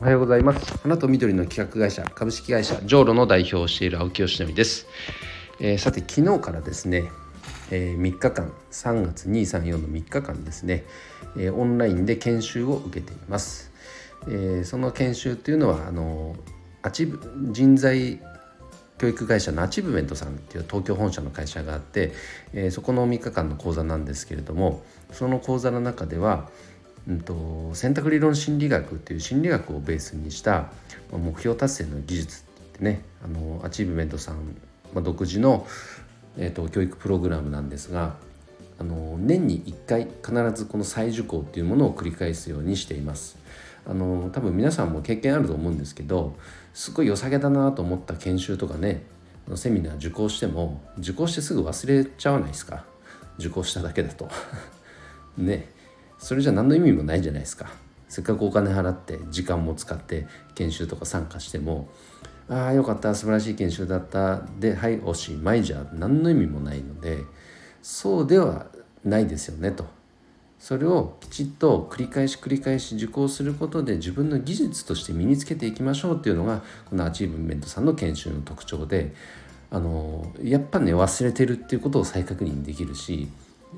おはようございます。花と緑の企画会社株式会社ジョーロの代表をしている青木よしのみです、えー、さて昨日からですね、えー、3日間3月234の3日間ですね、えー、オンラインで研修を受けています、えー、その研修っていうのはあのアチブ人材教育会社のアチブメントさんっていう東京本社の会社があって、えー、そこの3日間の講座なんですけれどもその講座の中ではうんと、選択理論心理学っていう心理学をベースにした目標達成の技術ってねあのアチーブメントさん、まあ、独自の、えーと、教育プログラムなんですがあの年に1回必ずこの再受講っていうものを繰り返すようにしています。あの多分皆さんも経験あると思うんですけどすごい良さげだなと思った研修とかねセミナー受講しても受講してすぐ忘れちゃわないですか？受講しただけだと。ね。それじゃ何の意味もないじゃないですか。せっかくお金払って時間も使って研修とか参加してもああよかった素晴らしい研修だった。ではいおしまいじゃ何の意味もないのでそうではないですよねと。それをきちっと繰り返し繰り返し受講することで自分の技術として身につけていきましょうっていうのがこのアチーブメントさんの研修の特徴であのやっぱね忘れてるっていうことを再確認できるし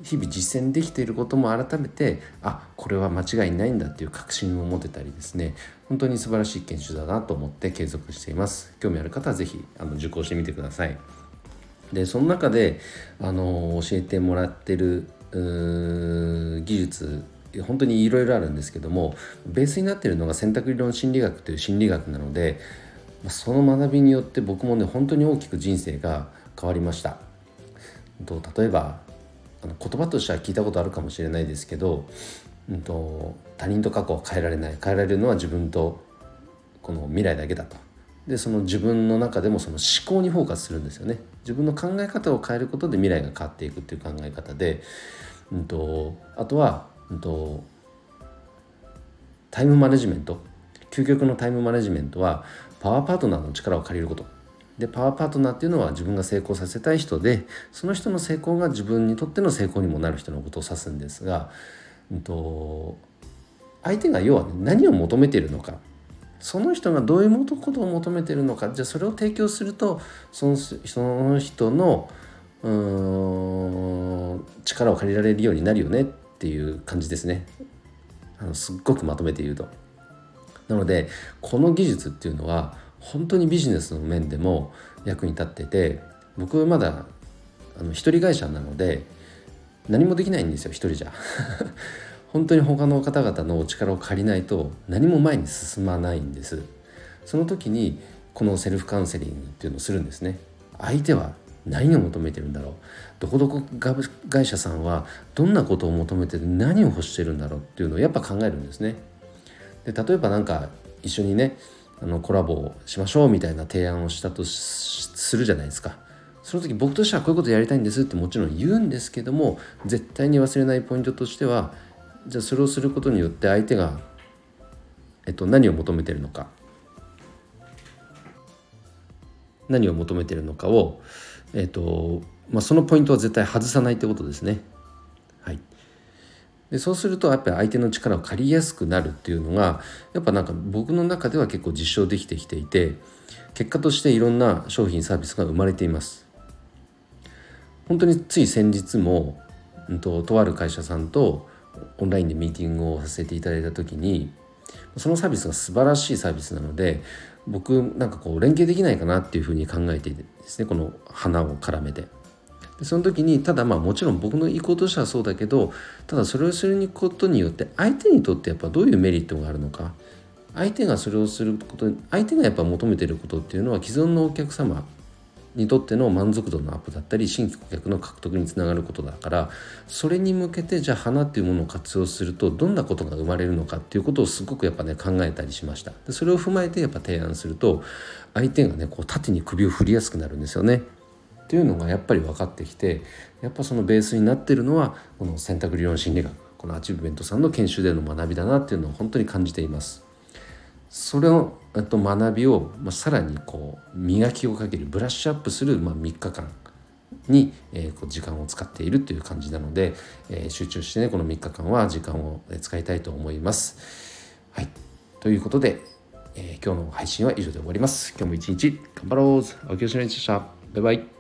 日々実践できていることも改めてあこれは間違いないんだっていう確信を持てたりですね。本当に素晴らしい研修だなと思って継続しています。興味ある方は是非あの受講してみてください。でその中であの教えてもらってる技術本当にいろいろあるんですけどもベースになっているのが選択理論心理学という心理学なのでその学びによって僕もね本当に大きく人生が変わりました。例えばあの言葉としては聞いたことあるかもしれないですけど、うんと、他人と過去は変えられない変えられるのは自分とこの未来だけだと。でその自分の中でもその思考にフォーカスするんですよね。自分の考え方を変えることで未来が変わっていくっていう考え方で、うんと、あとは、うんとタイムマネジメント究極のタイムマネジメントはパワーパートナーの力を借りることでパワーパートナーっていうのは自分が成功させたい人でその人の成功が自分にとっての成功にもなる人のことを指すんですが、うんと、相手が要は、何を求めているのか。その人がどういうことを求めているのか。じゃあそれを提供するとそのその人のうん力を借りられるようになるよねっていう感じですね。あのすっごくまとめて言うと。なのでこの技術っていうのは本当にビジネスの面でも役に立ってて僕まだあの一人会社なので何もできないんですよ一人じゃ。本当に他の方々のお力を借りないと何も前に進まないんです。その時にこのセルフカウンセリングっていうのをするんですね。相手は何を求めてるんだろう。どこどこ会社さんはどんなことを求めて何を欲してるんだろうっていうのをやっぱ考えるんですね。で例えば何か一緒にねあのコラボしましょうみたいな提案をしたとするじゃないですか。その時僕としてはこういうことやりたいんですってもちろん言うんですけども絶対に忘れないポイントとしてはじゃあそれをすることによって相手が、えっと、何を求めてるのか何を求めてるのかを、えっとまあ、そのポイントは絶対外さないってことですね。はいでそうするとやっぱり相手の力を借りやすくなるっていうのがやっぱなんか僕の中では結構実証できてきていて結果としていろんな商品サービスが生まれています。本当につい先日も、うんと、とある会社さんとオンラインでミーティングをさせていただいた時にそのサービスが素晴らしいサービスなので僕なんかこう連携できないかなっていうふうに考えてですねこの花を絡めて。その時にただまあもちろん僕の意向としてはそうだけどただそれをすることによって相手にとってやっぱどういうメリットがあるのか。相手がそれをすること相手がやっぱ求めてることっていうのは既存のお客様にとっての満足度のアップだったり新規顧客の獲得につながることだからそれに向けてじゃあ花っていうものを活用するとどんなことが生まれるのかっていうことをすごくやっぱね考えたりしました。それを踏まえてやっぱ提案すると相手がねこう縦に首を振りやすくなるんですよね。っていうのがやっぱり分かってきてやっぱそのベースになってるのはこの選択理論心理学このアチブメントさんの研修での学びだなっていうのを本当に感じています。それをと学びを、まあ、さらにこう磨きをかけるブラッシュアップする、ま、3日間に、え、こう時間を使っているという感じなので、え、集中してねこの3日間は時間を使いたいと思います。はい。ということでえー、今日の配信は以上で終わります。今日も一日頑張ろう。青木よしのりでした。バイバイ。